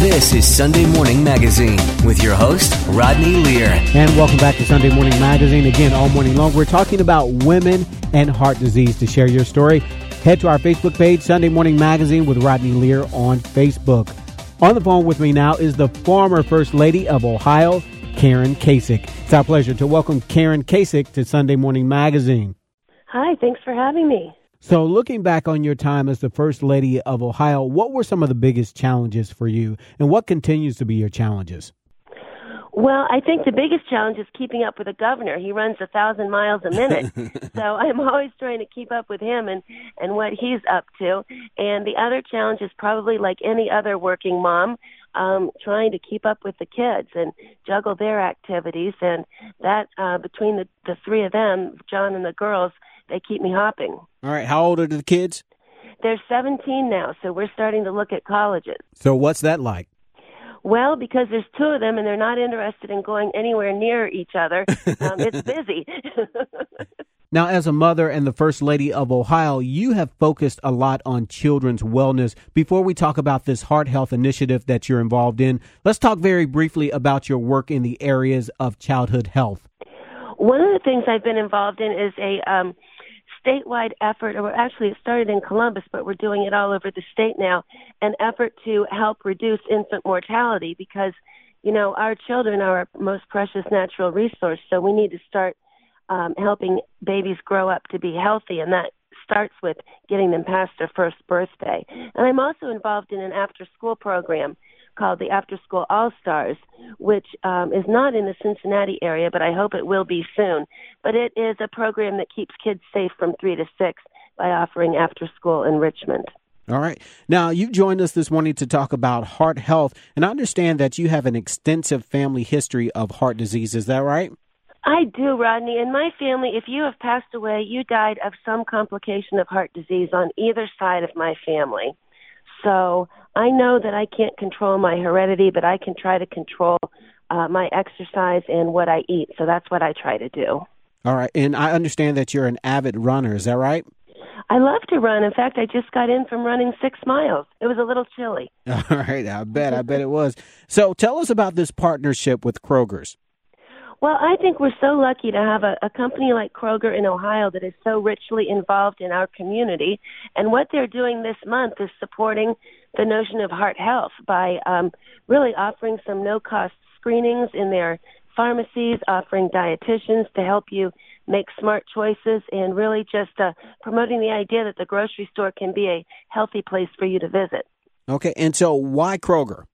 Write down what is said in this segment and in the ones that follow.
This is Sunday Morning Magazine with your host, Rodney Lear. And welcome back to Sunday Morning Magazine. Again, all morning long, we're talking about women and heart disease. To share your story, head to our Facebook page, Sunday Morning Magazine with Rodney Lear on Facebook. On the phone with me now is the former First Lady of Ohio, Karen Kasich. It's our pleasure to welcome Karen Kasich to Sunday Morning Magazine. Hi, thanks for having me. So, looking back on your time as the First Lady of Ohio, what were some of the biggest challenges for you, and what continues to be your challenges? Well, I think the biggest challenge is keeping up with the governor. He runs a thousand miles a minute, so I'm always trying to keep up with him and and what he's up to. And the other challenge is probably like any other working mom, um, trying to keep up with the kids and juggle their activities. And that uh, between the the three of them, John and the girls, they keep me hopping. All right, how old are the kids? They're 17 now, so we're starting to look at colleges. So, what's that like? Well, because there's two of them and they're not interested in going anywhere near each other, um, it's busy. now, as a mother and the First Lady of Ohio, you have focused a lot on children's wellness. Before we talk about this heart health initiative that you're involved in, let's talk very briefly about your work in the areas of childhood health. One of the things I've been involved in is a um, statewide effort, or actually it started in Columbus, but we're doing it all over the state now, an effort to help reduce infant mortality because, you know, our children are our most precious natural resource. So we need to start um, helping babies grow up to be healthy, and that starts with getting them past their first birthday. And I'm also involved in an after school program called the After School All Stars, which um, is not in the Cincinnati area, but I hope it will be soon. But it is a program that keeps kids safe from three to six by offering after school enrichment. All right. Now, you've joined us this morning to talk about heart health, and I understand that you have an extensive family history of heart disease. Is that right? I do, Rodney. In my family, if you have passed away, you died of some complication of heart disease on either side of my family. So I know that I can't control my heredity, but I can try to control uh, my exercise and what I eat. So that's what I try to do. All right. And I understand that you're an avid runner. Is that right? I love to run. In fact, I just got in from running six miles. It was a little chilly. All right. I bet. I bet it was. So tell us about this partnership with Kroger's. Well, I think we're so lucky to have a, a company like Kroger in Ohio that is so richly involved in our community. And what they're doing this month is supporting the notion of heart health by um, really offering some no cost screenings in their pharmacies, offering dietitians to help you make smart choices, and really just uh, promoting the idea that the grocery store can be a healthy place for you to visit. Okay, and so why Kroger?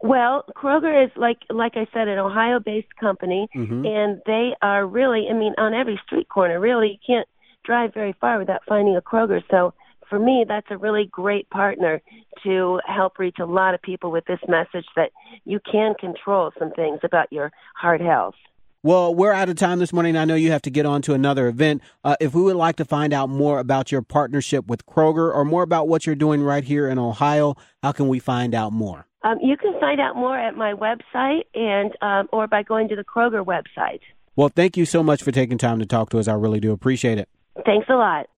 Well, Kroger is like like I said, an Ohio-based company, mm-hmm. and they are really. I mean, on every street corner, really, you can't drive very far without finding a Kroger. So for me, that's a really great partner to help reach a lot of people with this message that you can control some things about your heart health. Well, we're out of time this morning. I know you have to get on to another event. Uh, if we would like to find out more about your partnership with Kroger or more about what you're doing right here in Ohio, how can we find out more? Um, you can find out more at my website and um, or by going to the Kroger website. Well, thank you so much for taking time to talk to us. I really do appreciate it. Thanks a lot.